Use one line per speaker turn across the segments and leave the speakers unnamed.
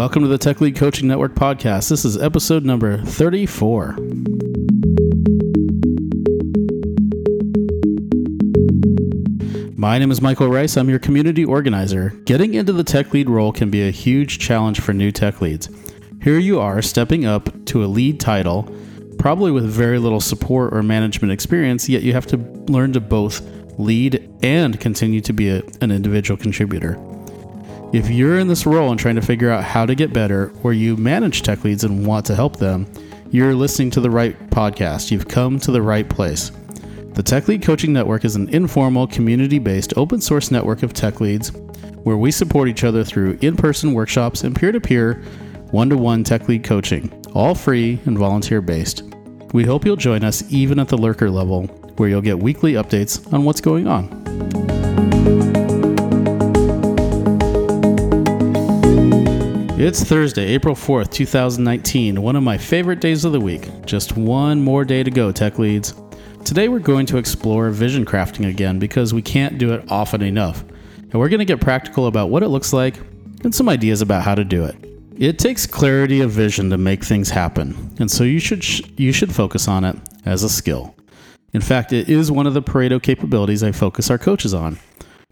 Welcome to the Tech Lead Coaching Network podcast. This is episode number 34. My name is Michael Rice. I'm your community organizer. Getting into the tech lead role can be a huge challenge for new tech leads. Here you are stepping up to a lead title, probably with very little support or management experience, yet you have to learn to both lead and continue to be a, an individual contributor. If you're in this role and trying to figure out how to get better, or you manage tech leads and want to help them, you're listening to the right podcast. You've come to the right place. The Tech Lead Coaching Network is an informal, community based, open source network of tech leads where we support each other through in person workshops and peer to peer, one to one tech lead coaching, all free and volunteer based. We hope you'll join us even at the lurker level, where you'll get weekly updates on what's going on. It's Thursday, April 4th, 2019, one of my favorite days of the week. Just one more day to go, tech leads. Today we're going to explore vision crafting again because we can't do it often enough. And we're going to get practical about what it looks like and some ideas about how to do it. It takes clarity of vision to make things happen, and so you should sh- you should focus on it as a skill. In fact, it is one of the Pareto capabilities I focus our coaches on.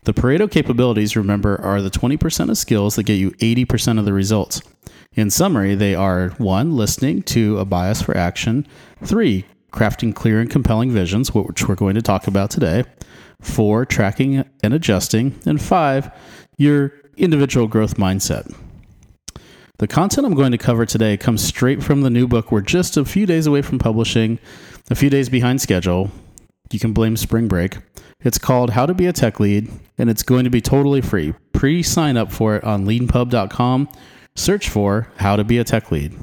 The Pareto capabilities, remember, are the 20% of skills that get you 80% of the results. In summary, they are 1. Listening, 2. A bias for action, 3 crafting clear and compelling visions, which we're going to talk about today, four, tracking and adjusting, and five, your individual growth mindset. The content I'm going to cover today comes straight from the new book. We're just a few days away from publishing, a few days behind schedule. You can blame spring break. It's called How to Be a Tech Lead, and it's going to be totally free. Pre sign up for it on leanpub.com. Search for How to Be a Tech Lead.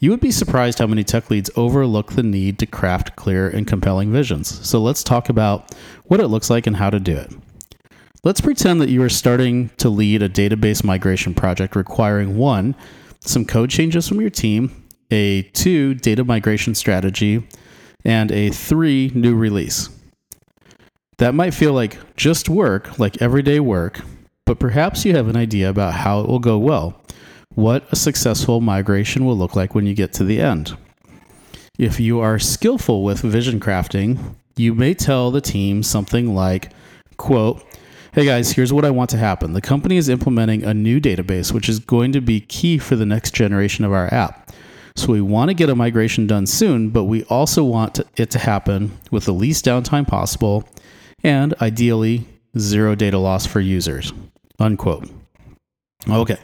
You would be surprised how many tech leads overlook the need to craft clear and compelling visions. So let's talk about what it looks like and how to do it. Let's pretend that you are starting to lead a database migration project requiring one, some code changes from your team, a two, data migration strategy, and a three, new release. That might feel like just work, like everyday work, but perhaps you have an idea about how it will go well what a successful migration will look like when you get to the end. If you are skillful with vision crafting, you may tell the team something like, quote, Hey guys, here's what I want to happen. The company is implementing a new database, which is going to be key for the next generation of our app. So we want to get a migration done soon, but we also want it to happen with the least downtime possible and ideally zero data loss for users. Unquote. Okay.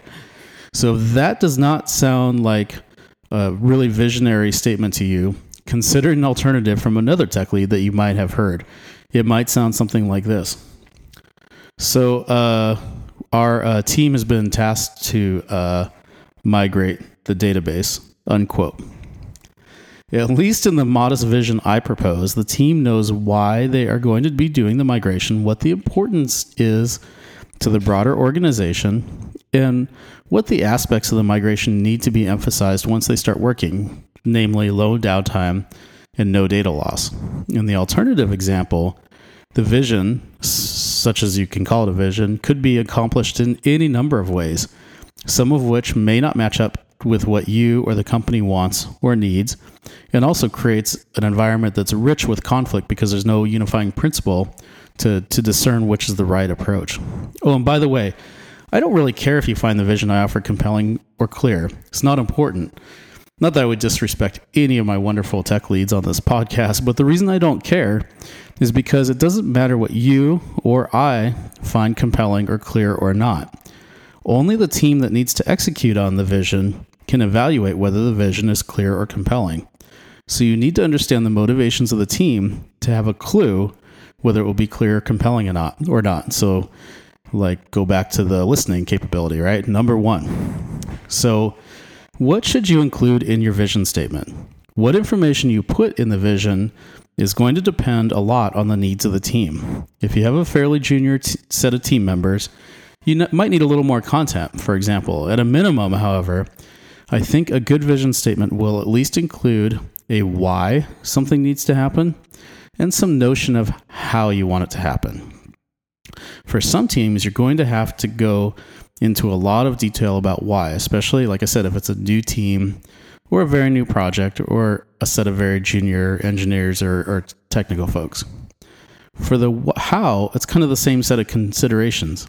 So that does not sound like a really visionary statement to you. Consider an alternative from another tech lead that you might have heard. It might sound something like this. So, uh, our uh, team has been tasked to uh, migrate the database, unquote. At least in the modest vision I propose, the team knows why they are going to be doing the migration, what the importance is to the broader organization, and what the aspects of the migration need to be emphasized once they start working, namely low downtime and no data loss. In the alternative example, the vision, such as you can call it a vision, could be accomplished in any number of ways, some of which may not match up with what you or the company wants or needs, and also creates an environment that's rich with conflict because there's no unifying principle to, to discern which is the right approach. Oh, and by the way, I don't really care if you find the vision I offer compelling or clear. It's not important. Not that I would disrespect any of my wonderful tech leads on this podcast, but the reason I don't care is because it doesn't matter what you or I find compelling or clear or not. Only the team that needs to execute on the vision can evaluate whether the vision is clear or compelling. So you need to understand the motivations of the team to have a clue whether it will be clear, or compelling or not, or not. So like go back to the listening capability, right? Number one. So, what should you include in your vision statement? What information you put in the vision is going to depend a lot on the needs of the team. If you have a fairly junior t- set of team members, you n- might need a little more content, for example. At a minimum, however, I think a good vision statement will at least include a why something needs to happen and some notion of how you want it to happen. For some teams, you're going to have to go into a lot of detail about why, especially, like I said, if it's a new team or a very new project or a set of very junior engineers or, or technical folks. For the how, it's kind of the same set of considerations.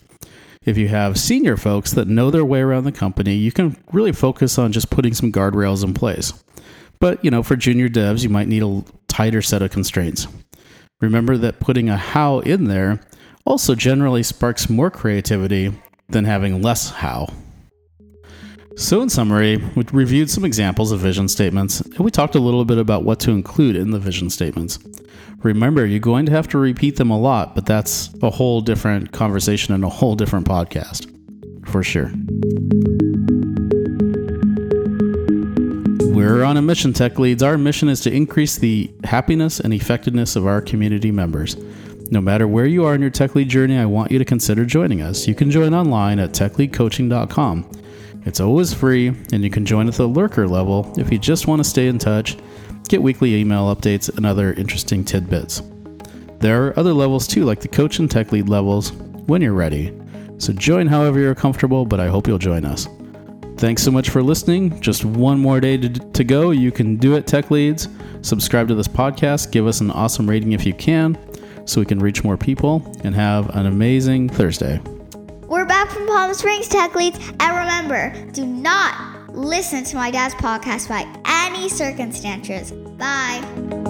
If you have senior folks that know their way around the company, you can really focus on just putting some guardrails in place. But, you know, for junior devs, you might need a tighter set of constraints. Remember that putting a how in there also generally sparks more creativity than having less how. So, in summary, we reviewed some examples of vision statements, and we talked a little bit about what to include in the vision statements. Remember, you're going to have to repeat them a lot, but that's a whole different conversation and a whole different podcast, for sure. We're on a mission, Tech Leads. Our mission is to increase the happiness and effectiveness of our community members. No matter where you are in your tech lead journey, I want you to consider joining us. You can join online at techleadcoaching.com. It's always free, and you can join at the lurker level if you just want to stay in touch, get weekly email updates, and other interesting tidbits. There are other levels too, like the coach and tech lead levels, when you're ready. So join however you're comfortable, but I hope you'll join us. Thanks so much for listening. Just one more day to, to go. You can do it, Tech Leads. Subscribe to this podcast. Give us an awesome rating if you can, so we can reach more people and have an amazing Thursday.
Back from Palm Springs Tech Leads, and remember, do not listen to my dad's podcast by any circumstances. Bye.